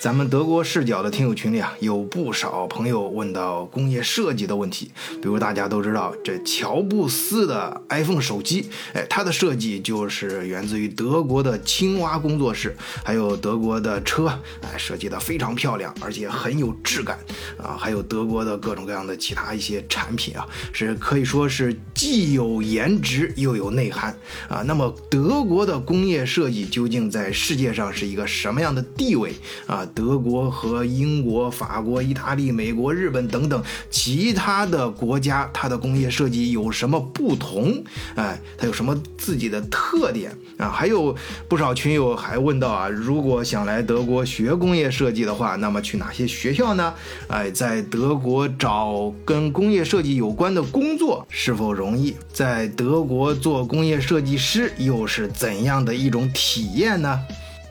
咱们德国视角的听友群里啊，有不少朋友问到工业设计的问题。比如大家都知道，这乔布斯的 iPhone 手机，哎，它的设计就是源自于德国的青蛙工作室。还有德国的车，哎，设计的非常漂亮，而且很有质感啊。还有德国的各种各样的其他一些产品啊，是可以说是既有颜值又有内涵啊。那么德国的工业设计究竟在世界上是一个什么样的地位啊？德国和英国、法国、意大利、美国、日本等等其他的国家，它的工业设计有什么不同？哎，它有什么自己的特点啊？还有不少群友还问到啊，如果想来德国学工业设计的话，那么去哪些学校呢？哎，在德国找跟工业设计有关的工作是否容易？在德国做工业设计师又是怎样的一种体验呢？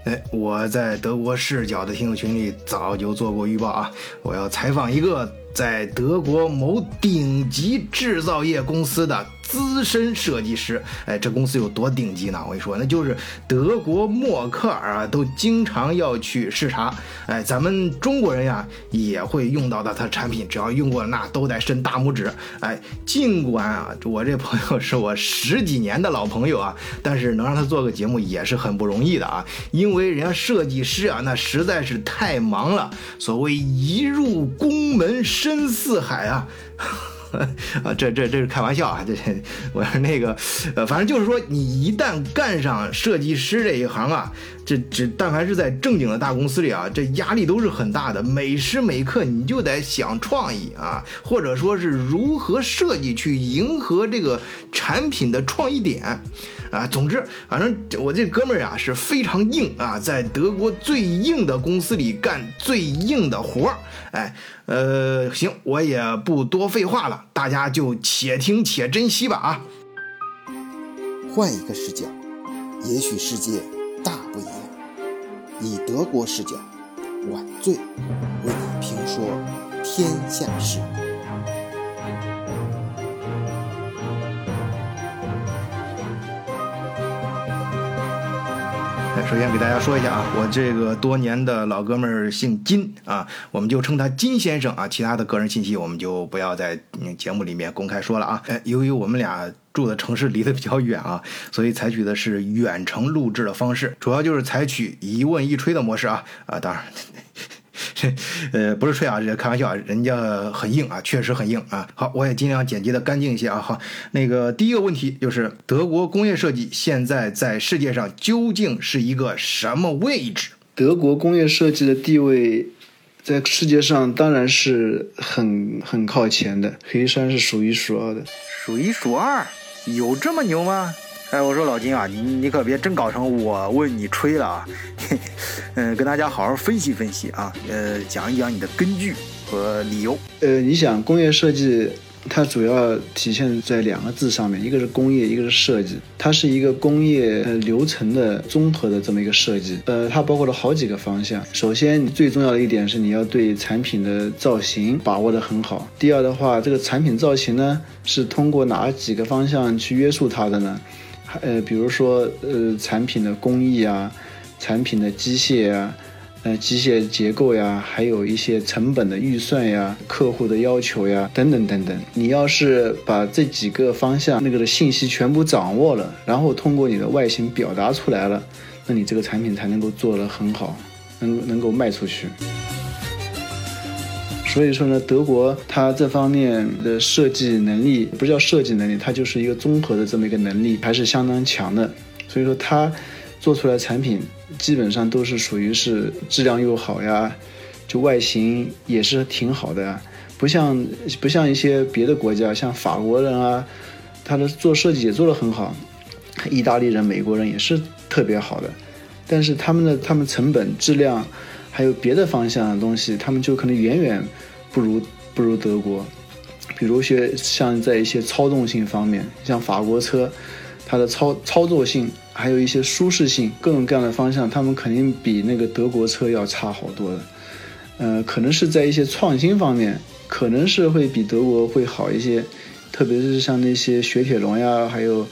哎，我在德国视角的听众群里早就做过预报啊！我要采访一个在德国某顶级制造业公司的。资深设计师，哎，这公司有多顶级呢？我跟你说，那就是德国默克尔啊，都经常要去视察。哎，咱们中国人呀，也会用到的他产品，只要用过那都得伸大拇指。哎，尽管啊，我这朋友是我十几年的老朋友啊，但是能让他做个节目也是很不容易的啊，因为人家设计师啊，那实在是太忙了。所谓一入宫门深深似海啊。啊，这这这是开玩笑啊！这我说那个，呃，反正就是说，你一旦干上设计师这一行啊，这这但凡是在正经的大公司里啊，这压力都是很大的，每时每刻你就得想创意啊，或者说是如何设计去迎合这个产品的创意点。啊，总之，反正我这哥们儿啊是非常硬啊，在德国最硬的公司里干最硬的活儿。哎，呃，行，我也不多废话了，大家就且听且珍惜吧啊。换一个视角，也许世界大不一样。以德国视角，晚醉为你评说天下事。首先给大家说一下啊，我这个多年的老哥们儿姓金啊，我们就称他金先生啊。其他的个人信息我们就不要在节目里面公开说了啊。哎，由于我们俩住的城市离得比较远啊，所以采取的是远程录制的方式，主要就是采取一问一吹的模式啊啊，当然。呃，不是吹啊，这开玩笑啊，人家很硬啊，确实很硬啊。好，我也尽量剪辑的干净一些啊。好，那个第一个问题就是，德国工业设计现在在世界上究竟是一个什么位置？德国工业设计的地位在世界上当然是很很靠前的，黑山是数一数二的。数一数二？有这么牛吗？哎，我说老金啊，你你可别真搞成我问你吹了啊！嗯，跟大家好好分析分析啊，呃，讲一讲你的根据和理由。呃，你想工业设计，它主要体现在两个字上面，一个是工业，一个是设计。它是一个工业流程的综合的这么一个设计。呃，它包括了好几个方向。首先，最重要的一点是你要对产品的造型把握得很好。第二的话，这个产品造型呢，是通过哪几个方向去约束它的呢？呃，比如说，呃，产品的工艺啊，产品的机械呀，呃，机械结构呀，还有一些成本的预算呀，客户的要求呀，等等等等。你要是把这几个方向那个的信息全部掌握了，然后通过你的外形表达出来了，那你这个产品才能够做得很好，能能够卖出去。所以说呢，德国它这方面的设计能力不叫设计能力，它就是一个综合的这么一个能力，还是相当强的。所以说它做出来产品基本上都是属于是质量又好呀，就外形也是挺好的呀。不像不像一些别的国家，像法国人啊，他的做设计也做得很好，意大利人、美国人也是特别好的，但是他们的他们成本、质量。还有别的方向的东西，他们就可能远远不如不如德国。比如些像在一些操纵性方面，像法国车，它的操操作性，还有一些舒适性，各种各样的方向，他们肯定比那个德国车要差好多的。呃，可能是在一些创新方面，可能是会比德国会好一些，特别是像那些雪铁龙呀，还有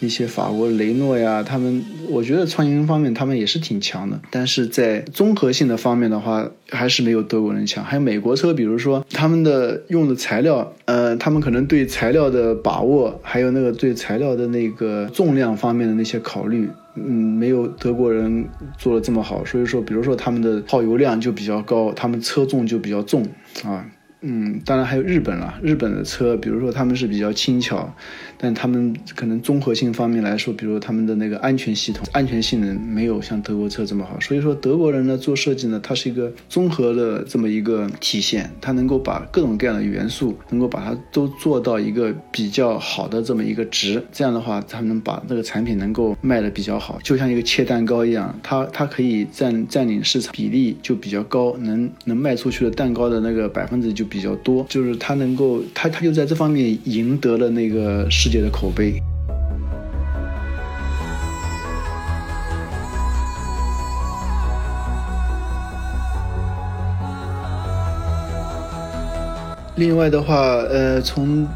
一些法国雷诺呀，他们我觉得创新方面他们也是挺强的，但是在综合性的方面的话，还是没有德国人强。还有美国车，比如说他们的用的材料，呃，他们可能对材料的把握，还有那个对材料的那个重量方面的那些考虑，嗯，没有德国人做的这么好。所以说，比如说他们的耗油量就比较高，他们车重就比较重啊。嗯，当然还有日本了。日本的车，比如说他们是比较轻巧，但他们可能综合性方面来说，比如他们的那个安全系统、安全性能没有像德国车这么好。所以说德国人呢做设计呢，它是一个综合的这么一个体现，它能够把各种各样的元素能够把它都做到一个比较好的这么一个值。这样的话，他能把这个产品能够卖的比较好，就像一个切蛋糕一样，它它可以占占领市场比例就比较高，能能卖出去的蛋糕的那个百分之就。比较多，就是他能够，他他就在这方面赢得了那个世界的口碑。另外的话，呃，从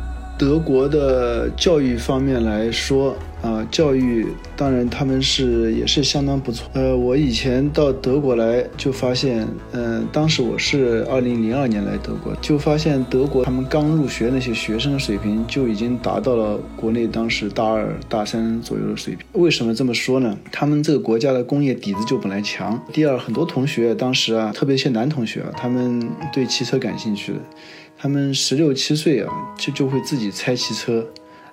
德国的教育方面来说。啊，教育当然他们是也是相当不错。呃，我以前到德国来就发现，嗯，当时我是二零零二年来德国，就发现德国他们刚入学那些学生的水平就已经达到了国内当时大二大三左右的水平。为什么这么说呢？他们这个国家的工业底子就本来强。第二，很多同学当时啊，特别一些男同学啊，他们对汽车感兴趣的，他们十六七岁啊，就就会自己拆汽车。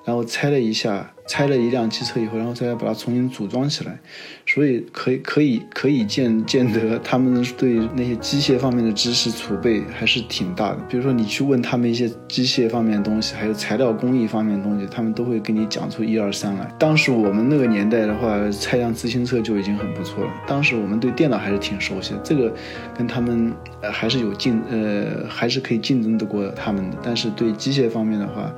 然后拆了一下，拆了一辆汽车以后，然后再把它重新组装起来，所以可以可以可以见见得他们对那些机械方面的知识储备还是挺大的。比如说你去问他们一些机械方面的东西，还有材料工艺方面的东西，他们都会跟你讲出一二三来。当时我们那个年代的话，拆辆自行车就已经很不错了。当时我们对电脑还是挺熟悉的，这个跟他们呃还是有竞呃还是可以竞争得过他们的。但是对机械方面的话，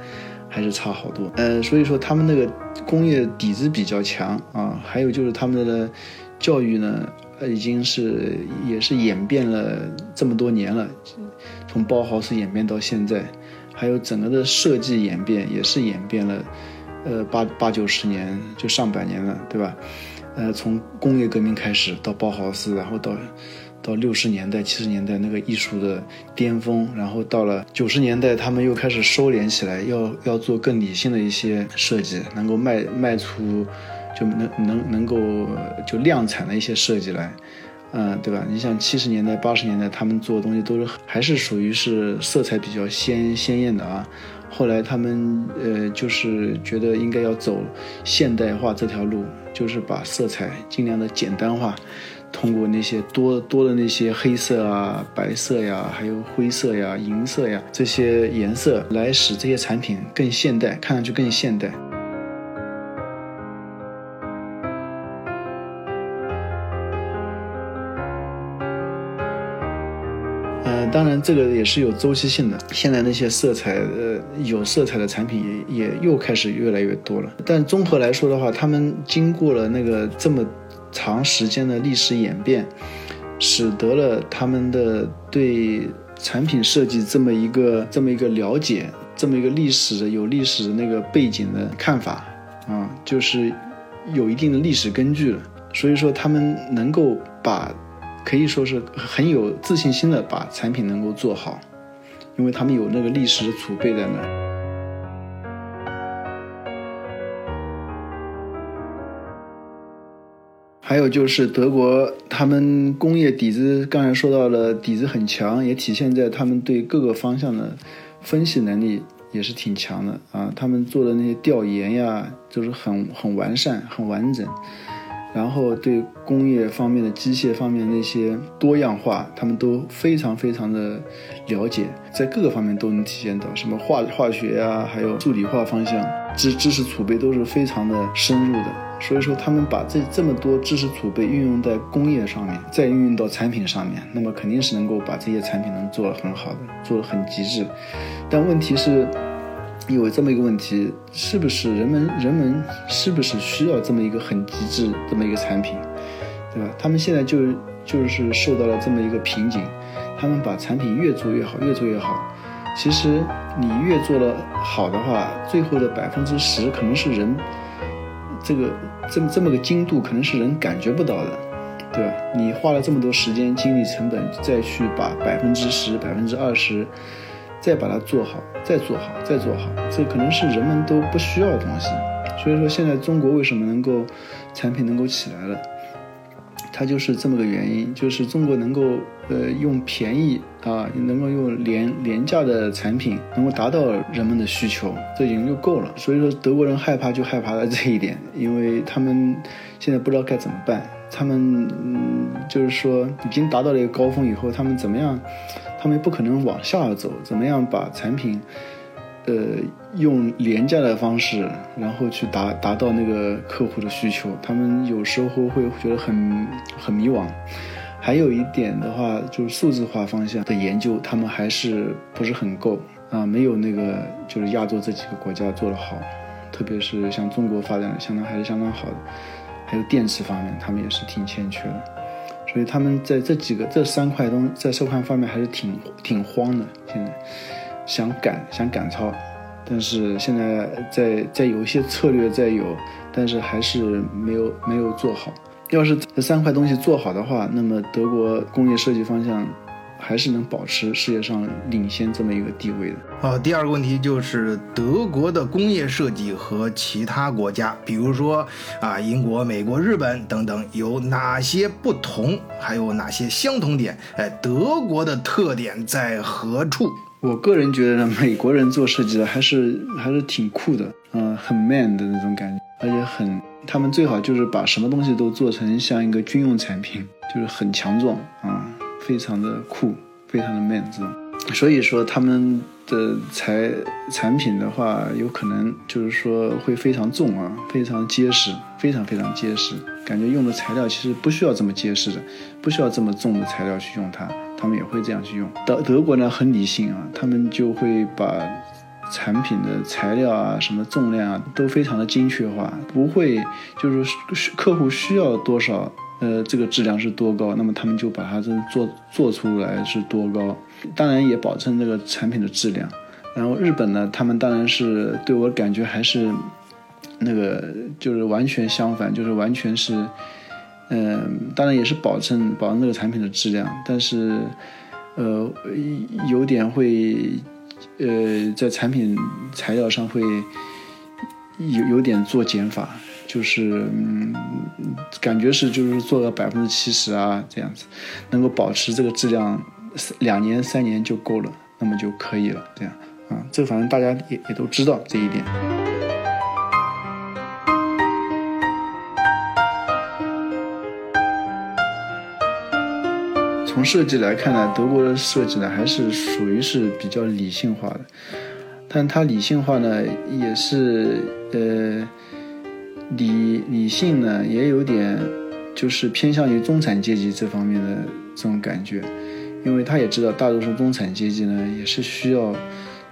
还是差好多，呃，所以说他们那个工业底子比较强啊，还有就是他们的教育呢，呃，已经是也是演变了这么多年了，从包豪斯演变到现在，还有整个的设计演变也是演变了，呃，八八九十年就上百年了，对吧？呃，从工业革命开始到包豪斯，然后到。到六十年代、七十年代那个艺术的巅峰，然后到了九十年代，他们又开始收敛起来，要要做更理性的一些设计，能够卖卖出，就能能能够就量产的一些设计来，嗯，对吧？你像七十年代、八十年代，他们做的东西都是还是属于是色彩比较鲜鲜艳的啊。后来他们呃就是觉得应该要走现代化这条路，就是把色彩尽量的简单化。通过那些多多的那些黑色啊、白色呀，还有灰色呀、银色呀这些颜色，来使这些产品更现代，看上去更现代。呃，当然这个也是有周期性的。现在那些色彩，呃，有色彩的产品也也又开始越来越多了。但综合来说的话，他们经过了那个这么。长时间的历史演变，使得了他们的对产品设计这么一个这么一个了解，这么一个历史有历史的那个背景的看法啊，就是有一定的历史根据了。所以说，他们能够把可以说是很有自信心的把产品能够做好，因为他们有那个历史的储备在那儿。还有就是德国，他们工业底子，刚才说到了底子很强，也体现在他们对各个方向的分析能力也是挺强的啊。他们做的那些调研呀，就是很很完善、很完整。然后对工业方面的机械方面那些多样化，他们都非常非常的了解，在各个方面都能体现到，什么化化学呀，还有数理化方向知知识储备都是非常的深入的。所以说，他们把这这么多知识储备运用在工业上面，再运用到产品上面，那么肯定是能够把这些产品能做得很好的，做得很极致。但问题是，有这么一个问题，是不是人们人们是不是需要这么一个很极致这么一个产品，对吧？他们现在就就是受到了这么一个瓶颈，他们把产品越做越好，越做越好。其实你越做的好的话，最后的百分之十可能是人。这个这么这么个精度，可能是人感觉不到的，对吧？你花了这么多时间、精力、成本，再去把百分之十、百分之二十，再把它做好，再做好，再做好，这可能是人们都不需要的东西。所以说，现在中国为什么能够产品能够起来了？它就是这么个原因，就是中国能够呃用便宜啊，能够用廉廉价的产品，能够达到人们的需求，这已经就够了。所以说德国人害怕就害怕在这一点，因为他们现在不知道该怎么办。他们嗯，就是说已经达到了一个高峰以后，他们怎么样？他们不可能往下走，怎么样把产品？呃，用廉价的方式，然后去达达到那个客户的需求，他们有时候会觉得很很迷惘。还有一点的话，就是数字化方向的研究，他们还是不是很够啊，没有那个就是亚洲这几个国家做得好，特别是像中国发展相当还是相当好的。还有电池方面，他们也是挺欠缺的，所以他们在这几个这三块东在这块方面还是挺挺慌的，现在。想赶想赶超，但是现在在在有一些策略在有，但是还是没有没有做好。要是这三块东西做好的话，那么德国工业设计方向还是能保持世界上领先这么一个地位的。好，第二个问题就是德国的工业设计和其他国家，比如说啊英国、美国、日本等等，有哪些不同，还有哪些相同点？哎，德国的特点在何处？我个人觉得呢，美国人做设计的还是还是挺酷的，嗯，很 man 的那种感觉，而且很，他们最好就是把什么东西都做成像一个军用产品，就是很强壮啊，非常的酷，非常的 man 这种。所以说他们的材产品的话，有可能就是说会非常重啊，非常结实，非常非常结实，感觉用的材料其实不需要这么结实的，不需要这么重的材料去用它。他们也会这样去用。德德国呢很理性啊，他们就会把产品的材料啊、什么重量啊都非常的精确化，不会就是客户需要多少，呃，这个质量是多高，那么他们就把它这做做出来是多高，当然也保证这个产品的质量。然后日本呢，他们当然是对我感觉还是那个就是完全相反，就是完全是。嗯，当然也是保证保证这个产品的质量，但是，呃，有点会，呃，在产品材料上会有有点做减法，就是嗯，感觉是就是做个百分之七十啊这样子，能够保持这个质量两年三年就够了，那么就可以了，这样啊，这反正大家也也都知道这一点。从设计来看呢，德国的设计呢还是属于是比较理性化的，但它理性化呢也是呃理理性呢也有点就是偏向于中产阶级这方面的这种感觉，因为他也知道大多数中产阶级呢也是需要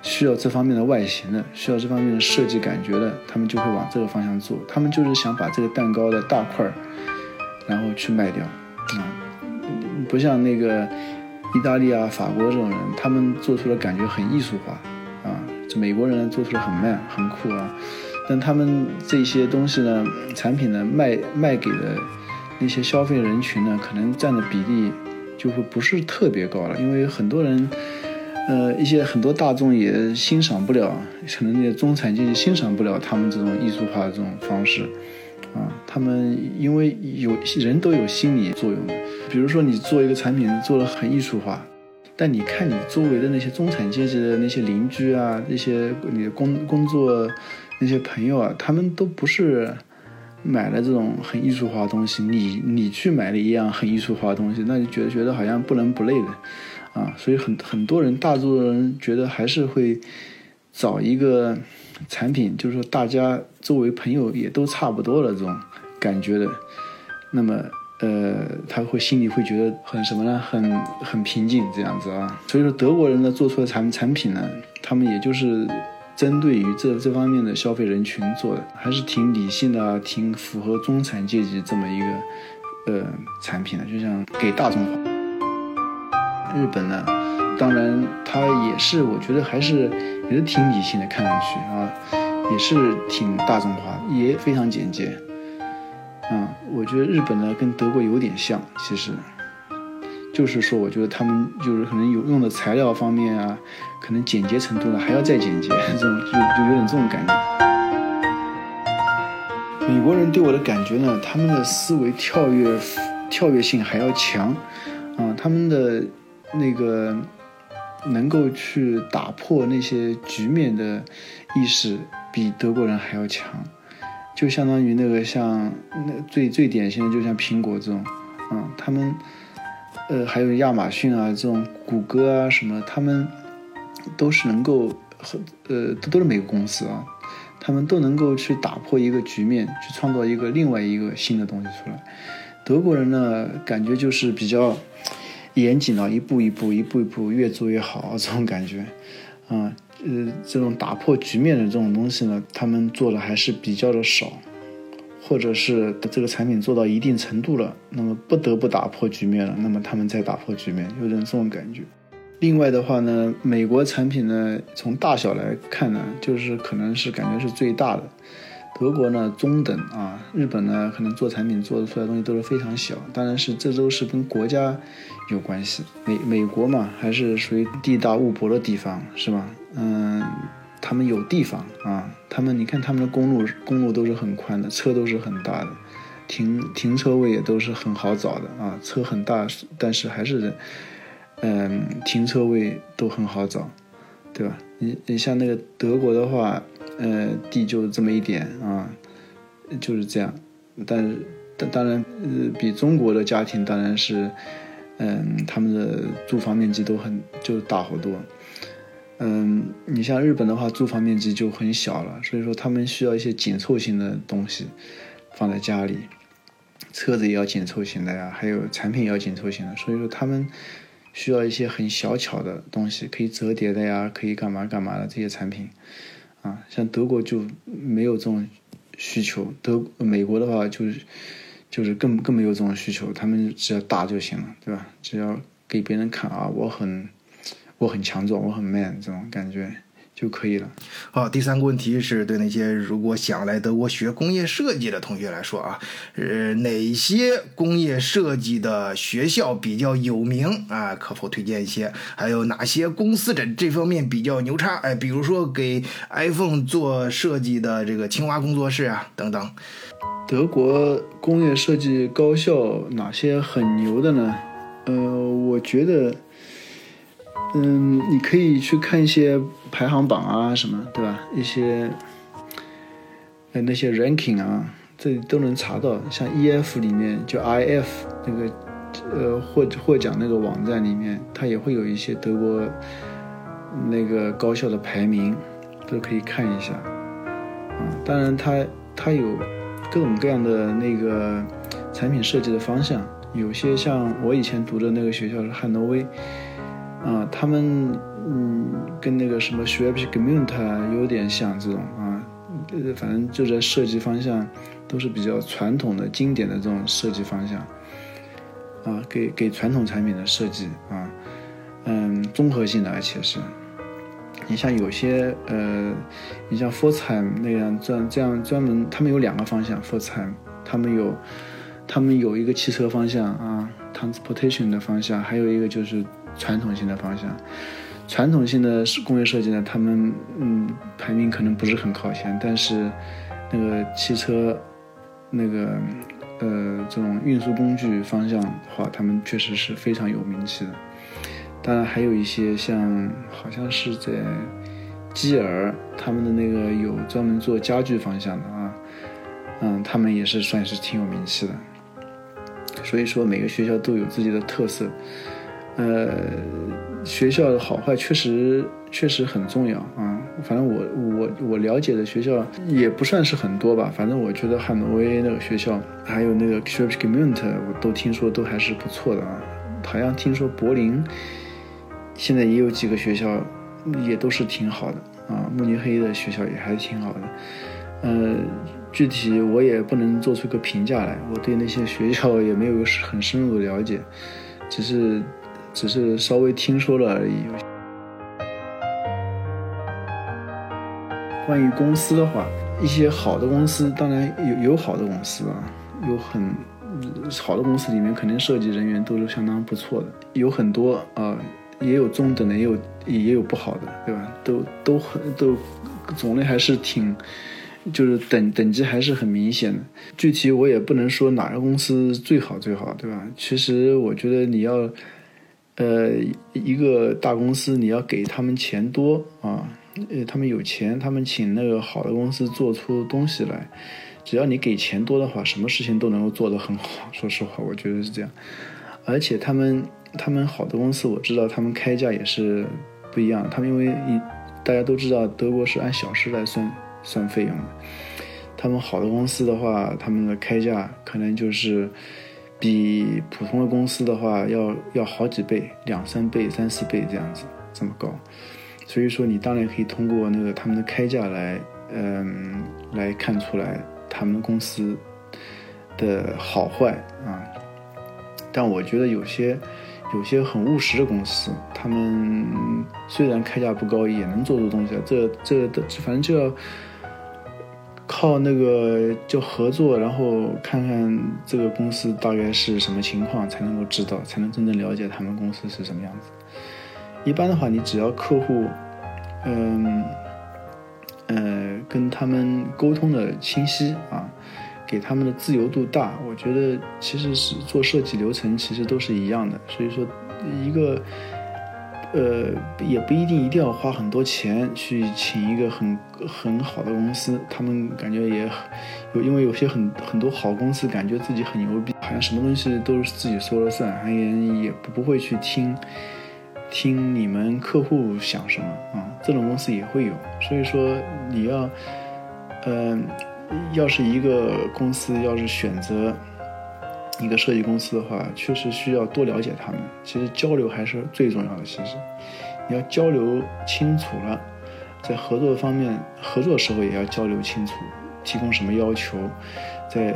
需要这方面的外形的，需要这方面的设计感觉的，他们就会往这个方向做，他们就是想把这个蛋糕的大块儿然后去卖掉啊。不像那个意大利啊、法国这种人，他们做出的感觉很艺术化啊。这美国人做出的很 man、很酷啊。但他们这些东西呢，产品呢卖卖给的那些消费人群呢，可能占的比例就会不是特别高了。因为很多人，呃，一些很多大众也欣赏不了，可能那些中产阶级欣赏不了他们这种艺术化的这种方式。啊，他们因为有人都有心理作用的，比如说你做一个产品做的很艺术化，但你看你周围的那些中产阶级的那些邻居啊，那些你的工工作那些朋友啊，他们都不是买了这种很艺术化的东西，你你去买了一样很艺术化的东西，那就觉得觉得好像不伦不类的，啊，所以很很多人大多数人觉得还是会找一个。产品就是说，大家周围朋友也都差不多了这种感觉的，那么呃，他会心里会觉得很什么呢？很很平静这样子啊。所以说，德国人呢做出的产产品呢，他们也就是针对于这这方面的消费人群做的，还是挺理性的啊，挺符合中产阶级这么一个呃产品的，就像给大众化。日本呢，当然它也是，我觉得还是。也是挺理性的，看上去啊，也是挺大众化，也非常简洁。嗯，我觉得日本呢跟德国有点像，其实就是说，我觉得他们就是可能有用的材料方面啊，可能简洁程度呢还要再简洁，这种就就有点这种感觉。美国人对我的感觉呢，他们的思维跳跃跳跃性还要强，啊，他们的那个能够去打破那些局面的意识比德国人还要强。就相当于那个像那最最典型的，就像苹果这种，嗯，他们，呃，还有亚马逊啊，这种谷歌啊什么，他们都是能够和呃都都是美国公司啊，他们都能够去打破一个局面，去创造一个另外一个新的东西出来。德国人呢，感觉就是比较严谨啊，一步一步，一步一步，越做越好 这种感觉，啊。呃，这种打破局面的这种东西呢，他们做的还是比较的少，或者是这个产品做到一定程度了，那么不得不打破局面了，那么他们再打破局面，有点这种感觉。另外的话呢，美国产品呢，从大小来看呢，就是可能是感觉是最大的。德国呢中等啊，日本呢可能做产品做的出来东西都是非常小，当然是这都是跟国家有关系。美美国嘛，还是属于地大物博的地方，是吧？嗯，他们有地方啊，他们你看他们的公路公路都是很宽的，车都是很大的，停停车位也都是很好找的啊，车很大，但是还是嗯停车位都很好找，对吧？你你像那个德国的话。呃，地就这么一点啊，就是这样。但是，当当然，呃，比中国的家庭当然是，嗯，他们的住房面积都很就大好多。嗯，你像日本的话，住房面积就很小了，所以说他们需要一些紧凑型的东西放在家里，车子也要紧凑型的呀，还有产品也要紧凑型的，所以说他们需要一些很小巧的东西，可以折叠的呀，可以干嘛干嘛的这些产品。啊，像德国就没有这种需求，德美国的话就是就是更更没有这种需求，他们只要打就行了，对吧？只要给别人看啊，我很我很强壮，我很 man 这种感觉。就可以了。好，第三个问题是对那些如果想来德国学工业设计的同学来说啊，呃，哪些工业设计的学校比较有名啊？可否推荐一些？还有哪些公司在这方面比较牛叉？哎，比如说给 iPhone 做设计的这个青蛙工作室啊，等等。德国工业设计高校哪些很牛的呢？呃，我觉得。嗯，你可以去看一些排行榜啊，什么，对吧？一些呃那些 ranking 啊，这都能查到。像 EF 里面，就 IF 那个呃获获奖那个网站里面，它也会有一些德国那个高校的排名，都可以看一下。啊，当然它它有各种各样的那个产品设计的方向，有些像我以前读的那个学校是汉诺威。啊，他们嗯，跟那个什么 s h w a b i s c h Gemüse 有点像这种啊，呃，反正就在设计方向都是比较传统的、经典的这种设计方向啊，给给传统产品的设计啊，嗯，综合性的，而且是，你像有些呃，你像 f o r t h e 那样这样这样专门，他们有两个方向 f o r t h e 他们有他们有一个汽车方向啊，transportation 的方向，还有一个就是。传统性的方向，传统性的工业设计呢，他们嗯排名可能不是很靠前，但是那个汽车那个呃这种运输工具方向的话，他们确实是非常有名气的。当然还有一些像好像是在基尔，他们的那个有专门做家具方向的啊，嗯，他们也是算是挺有名气的。所以说每个学校都有自己的特色。呃，学校的好坏确实确实很重要啊。反正我我我了解的学校也不算是很多吧。反正我觉得汉诺威那个学校，还有那个 s c h w e b g e m u n t 我都听说都还是不错的啊。好像听说柏林现在也有几个学校也都是挺好的啊。慕尼黑的学校也还是挺好的。呃，具体我也不能做出个评价来，我对那些学校也没有很深入的了解，只是。只是稍微听说了而已。关于公司的话，一些好的公司，当然有有好的公司啊，有很好的公司里面肯定设计人员都是相当不错的，有很多啊，也有中等的，也有也有不好的，对吧？都都很都种类还是挺。就是等等级还是很明显的，具体我也不能说哪个公司最好最好，对吧？其实我觉得你要，呃，一个大公司你要给他们钱多啊，呃，他们有钱，他们请那个好的公司做出东西来，只要你给钱多的话，什么事情都能够做得很好。说实话，我觉得是这样。而且他们他们好的公司，我知道他们开价也是不一样，他们因为大家都知道德国是按小时来算。算费用的，他们好的公司的话，他们的开价可能就是比普通的公司的话要要好几倍，两三倍、三四倍这样子这么高。所以说，你当然可以通过那个他们的开价来，嗯，来看出来他们公司的好坏啊。但我觉得有些有些很务实的公司，他们虽然开价不高，也能做出东西来。这这的，反正就要。靠那个就合作，然后看看这个公司大概是什么情况，才能够知道，才能真正了解他们公司是什么样子。一般的话，你只要客户，嗯，呃，跟他们沟通的清晰啊，给他们的自由度大，我觉得其实是做设计流程其实都是一样的。所以说，一个。呃，也不一定一定要花很多钱去请一个很很好的公司，他们感觉也有，因为有些很很多好公司感觉自己很牛逼，好像什么东西都是自己说了算，还也不不会去听听你们客户想什么啊，这种公司也会有。所以说你要，嗯，要是一个公司要是选择。一个设计公司的话，确实需要多了解他们。其实交流还是最重要的。其实，你要交流清楚了，在合作方面，合作时候也要交流清楚，提供什么要求，在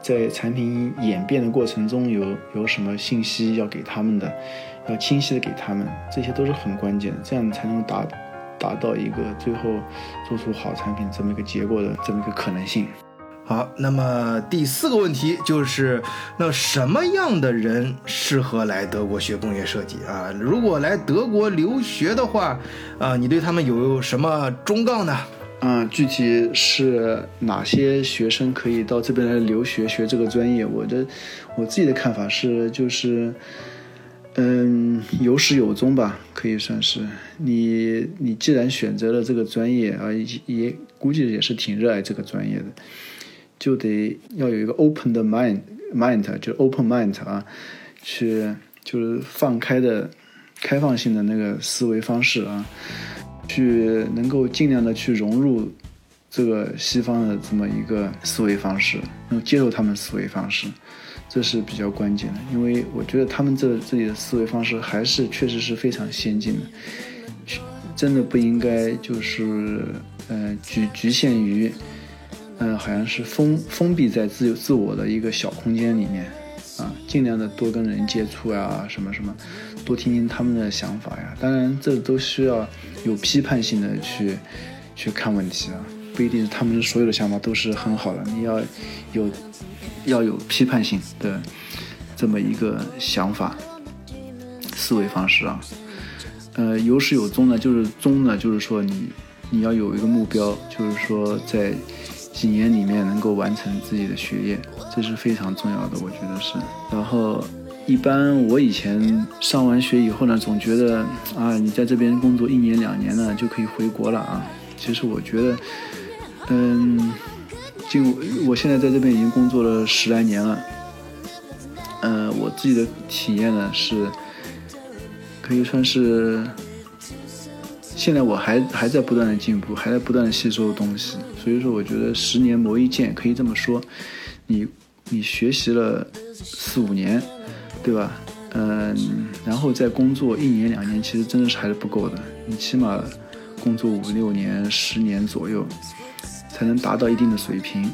在产品演变的过程中有有什么信息要给他们的，要清晰的给他们，这些都是很关键的，这样才能达达到一个最后做出好产品这么一个结果的这么一个可能性。好，那么第四个问题就是，那什么样的人适合来德国学工业设计啊？如果来德国留学的话，啊，你对他们有什么忠告呢？嗯，具体是哪些学生可以到这边来留学学这个专业？我的我自己的看法是，就是，嗯，有始有终吧，可以算是。你你既然选择了这个专业啊，也估计也是挺热爱这个专业的。就得要有一个 open 的 mind，mind 就 open mind 啊，去就是放开的、开放性的那个思维方式啊，去能够尽量的去融入这个西方的这么一个思维方式，能接受他们思维方式，这是比较关键的。因为我觉得他们这自己的思维方式还是确实是非常先进的，真的不应该就是呃局局限于。嗯，好像是封封闭在自由自我的一个小空间里面，啊，尽量的多跟人接触呀，什么什么，多听听他们的想法呀。当然，这都需要有批判性的去去看问题啊，不一定他们所有的想法都是很好的。你要有要有批判性的这么一个想法思维方式啊。呃，有始有终呢，就是终呢，就是说你你要有一个目标，就是说在。几年里面能够完成自己的学业，这是非常重要的，我觉得是。然后，一般我以前上完学以后呢，总觉得啊，你在这边工作一年两年呢，就可以回国了啊。其实我觉得，嗯，就我现在在这边已经工作了十来年了，呃，我自己的体验呢是，可以算是。现在我还还在不断的进步，还在不断的吸收东西，所以说我觉得十年磨一剑可以这么说。你你学习了四五年，对吧？嗯，然后再工作一年两年，其实真的是还是不够的。你起码工作五六年、十年左右，才能达到一定的水平。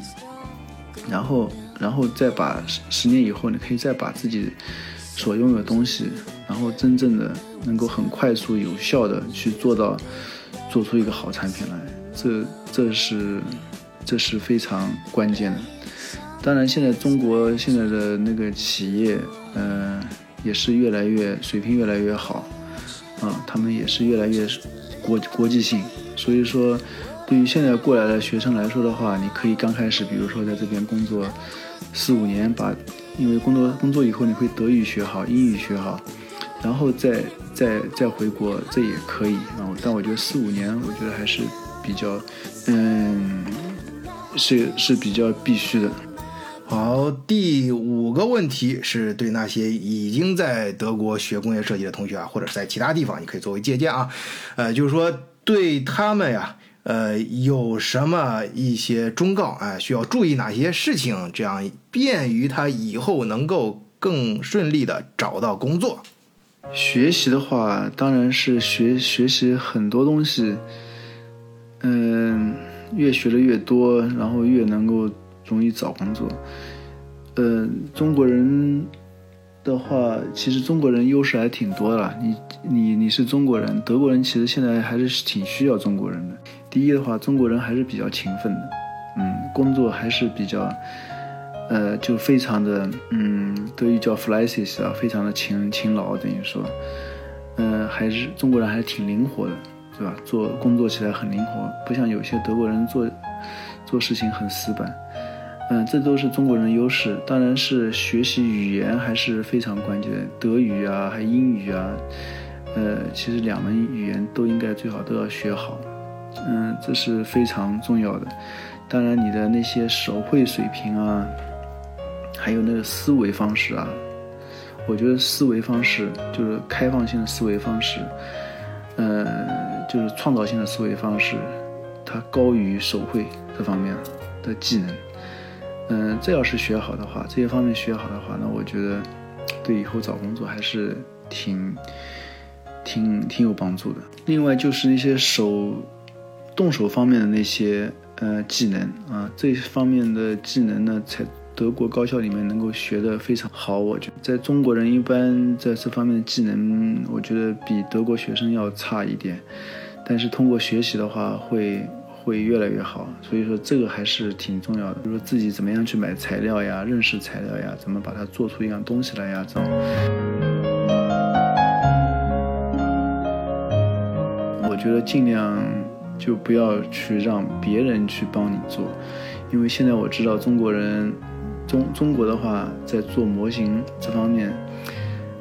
然后，然后再把十年以后，你可以再把自己所拥有的东西。然后真正的能够很快速、有效的去做到，做出一个好产品来。这这是这是非常关键的。当然，现在中国现在的那个企业，嗯、也是越来越水平越来越好，啊，他们也是越来越国国际性。所以说，对于现在过来的学生来说的话，你可以刚开始，比如说在这边工作四五年，把因为工作工作以后你会德语学好，英语学好，然后再再再回国，这也可以啊。但我觉得四五年，我觉得还是比较，嗯，是是比较必须的。好，第五个问题是对那些已经在德国学工业设计的同学啊，或者在其他地方，你可以作为借鉴啊。呃，就是说对他们呀，呃，有什么一些忠告啊、需要注意哪些事情，这样便于他以后能够更顺利的找到工作。学习的话，当然是学学习很多东西，嗯，越学的越多，然后越能够容易找工作。呃，中国人的话，其实中国人优势还挺多的。你你你是中国人，德国人其实现在还是挺需要中国人的。第一的话，中国人还是比较勤奋的，嗯，工作还是比较。呃，就非常的，嗯，德语叫 fleißig 啊，非常的勤勤劳，等于说，嗯、还是中国人还是挺灵活的，对吧？做工作起来很灵活，不像有些德国人做做事情很死板。嗯、这都是中国人优势。当然是学习语言还是非常关键的，德语啊，还英语啊，呃，其实两门语言都应该最好都要学好。嗯，这是非常重要的。当然，你的那些手绘水平啊。还有那个思维方式啊，我觉得思维方式就是开放性的思维方式，呃，就是创造性的思维方式，它高于手绘这方面的技能。嗯、这要是学好的话，这些方面学好的话，那我觉得对以后找工作还是挺挺挺有帮助的。另外就是一些手动手方面的那些呃技能啊，这方面的技能呢才。德国高校里面能够学得非常好，我觉得在中国人一般在这方面的技能，我觉得比德国学生要差一点，但是通过学习的话会会越来越好，所以说这个还是挺重要的。比如说自己怎么样去买材料呀，认识材料呀，怎么把它做出一样东西来呀，这种。我觉得尽量就不要去让别人去帮你做，因为现在我知道中国人。中中国的话，在做模型这方面，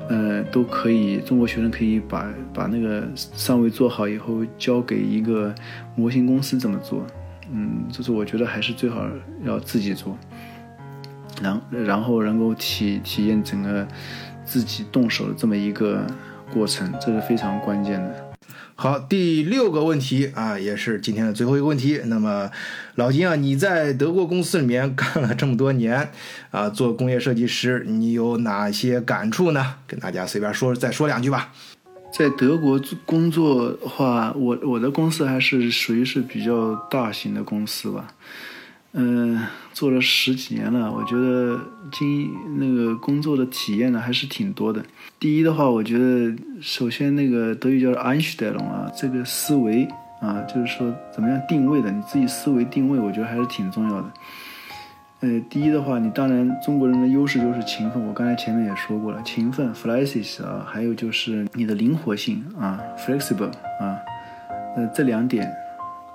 呃，都可以，中国学生可以把把那个尚未做好以后，交给一个模型公司怎么做。嗯，就是我觉得还是最好要自己做，然然后能够体体验整个自己动手的这么一个过程，这是非常关键的。好，第六个问题啊，也是今天的最后一个问题。那么，老金啊，你在德国公司里面干了这么多年啊，做工业设计师，你有哪些感触呢？跟大家随便说，再说两句吧。在德国工作的话，我我的公司还是属于是比较大型的公司吧。嗯，做了十几年了，我觉得经那个工作的体验呢还是挺多的。第一的话，我觉得首先那个德语叫 Einstellung 啊，这个思维啊，就是说怎么样定位的，你自己思维定位，我觉得还是挺重要的。呃，第一的话，你当然中国人的优势就是勤奋，我刚才前面也说过了，勤奋 fleißig 啊，还有就是你的灵活性啊，flexible 啊，呃，这两点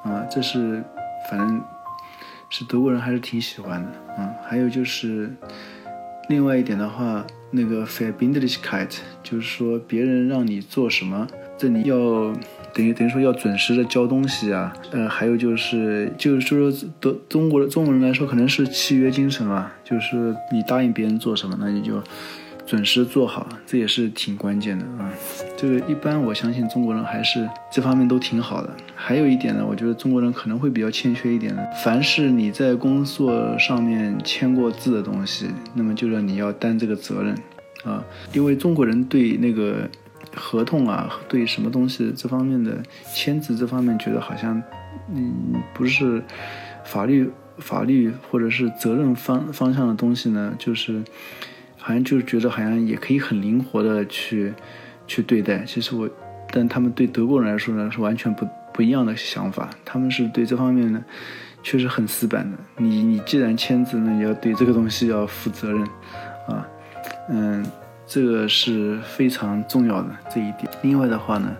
啊，这是反正。是德国人还是挺喜欢的，嗯，还有就是，另外一点的话，那个 Verbindlichkeit，就是说别人让你做什么，这你要等于等于说要准时的交东西啊，呃，还有就是就是说德中国的中国人来说，可能是契约精神啊，就是你答应别人做什么，那你就准时做好，这也是挺关键的啊。这个一般我相信中国人还是这方面都挺好的。还有一点呢，我觉得中国人可能会比较欠缺一点的，凡是你在工作上面签过字的东西，那么就让你要担这个责任啊，因为中国人对那个合同啊，对什么东西这方面的签字这方面，觉得好像嗯不是法律法律或者是责任方方向的东西呢，就是好像就是觉得好像也可以很灵活的去去对待。其实我，但他们对德国人来说呢，是完全不。不一样的想法，他们是对这方面呢确实很死板的。你你既然签字，那你要对这个东西要负责任，啊，嗯，这个是非常重要的这一点。另外的话呢，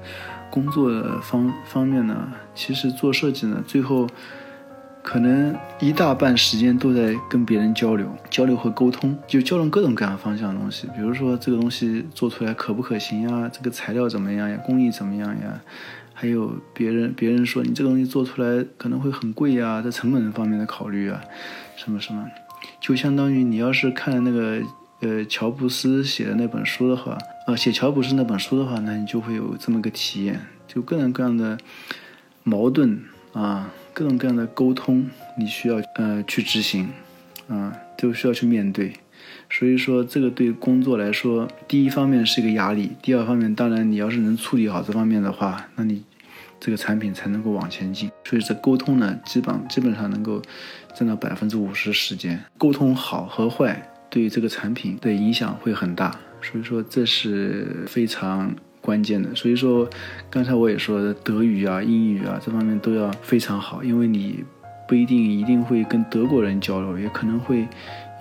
工作方方面呢，其实做设计呢，最后。可能一大半时间都在跟别人交流、交流和沟通，就交流各种各样方向的东西。比如说这个东西做出来可不可行呀？这个材料怎么样呀？工艺怎么样呀？还有别人别人说你这个东西做出来可能会很贵呀，在成本方面的考虑啊，什么什么，就相当于你要是看了那个呃乔布斯写的那本书的话，呃写乔布斯那本书的话，那你就会有这么个体验，就各种各样的矛盾啊。各种各样的沟通，你需要呃去执行，啊，都需要去面对。所以说，这个对工作来说，第一方面是一个压力，第二方面，当然你要是能处理好这方面的话，那你这个产品才能够往前进。所以这沟通呢，基本基本上能够占到百分之五十时间。沟通好和坏对于这个产品的影响会很大，所以说这是非常。关键的，所以说，刚才我也说，德语啊、英语啊这方面都要非常好，因为你不一定一定会跟德国人交流，也可能会，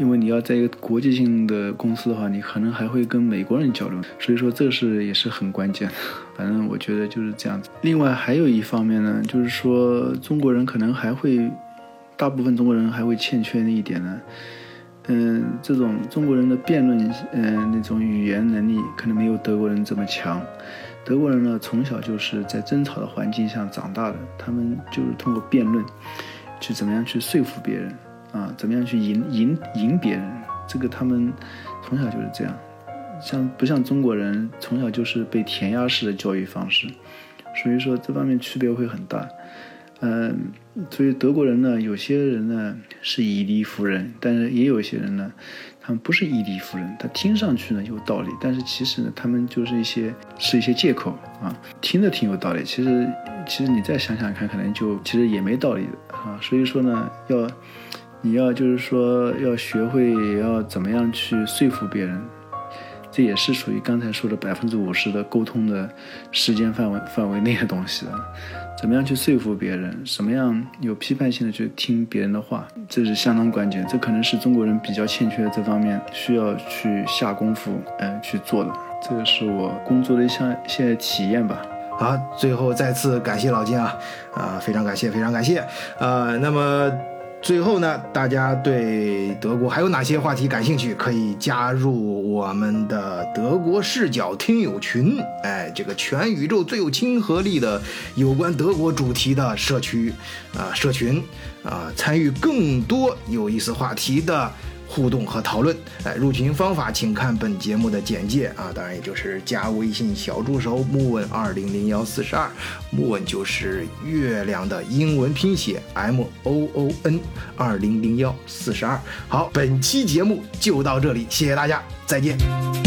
因为你要在一个国际性的公司的话，你可能还会跟美国人交流，所以说这是也是很关键的。反正我觉得就是这样子。另外还有一方面呢，就是说中国人可能还会，大部分中国人还会欠缺的一点呢。嗯，这种中国人的辩论，嗯，那种语言能力可能没有德国人这么强。德国人呢，从小就是在争吵的环境下长大的，他们就是通过辩论，去怎么样去说服别人，啊，怎么样去赢赢赢别人，这个他们从小就是这样。像不像中国人从小就是被填鸭式的教育方式，所以说这方面区别会很大。嗯，所以德国人呢，有些人呢是以理服人，但是也有一些人呢，他们不是以理服人，他听上去呢有道理，但是其实呢，他们就是一些是一些借口啊，听着挺有道理，其实其实你再想想看，可能就其实也没道理的啊。所以说呢，要你要就是说要学会要怎么样去说服别人，这也是属于刚才说的百分之五十的沟通的时间范围范围内的东西了。怎么样去说服别人？什么样有批判性的去听别人的话？这是相当关键。这可能是中国人比较欠缺的这方面，需要去下功夫，嗯，去做的。这个是我工作的一项现在体验吧。好，最后再次感谢老金啊，啊，非常感谢，非常感谢，呃，那么。最后呢，大家对德国还有哪些话题感兴趣？可以加入我们的德国视角听友群，哎，这个全宇宙最有亲和力的有关德国主题的社区啊社群啊，参与更多有意思话题的。互动和讨论，哎，入群方法请看本节目的简介啊，当然也就是加微信小助手木问二零零幺四十二，木问就是月亮的英文拼写 M O O N 二零零幺四十二。好，本期节目就到这里，谢谢大家，再见。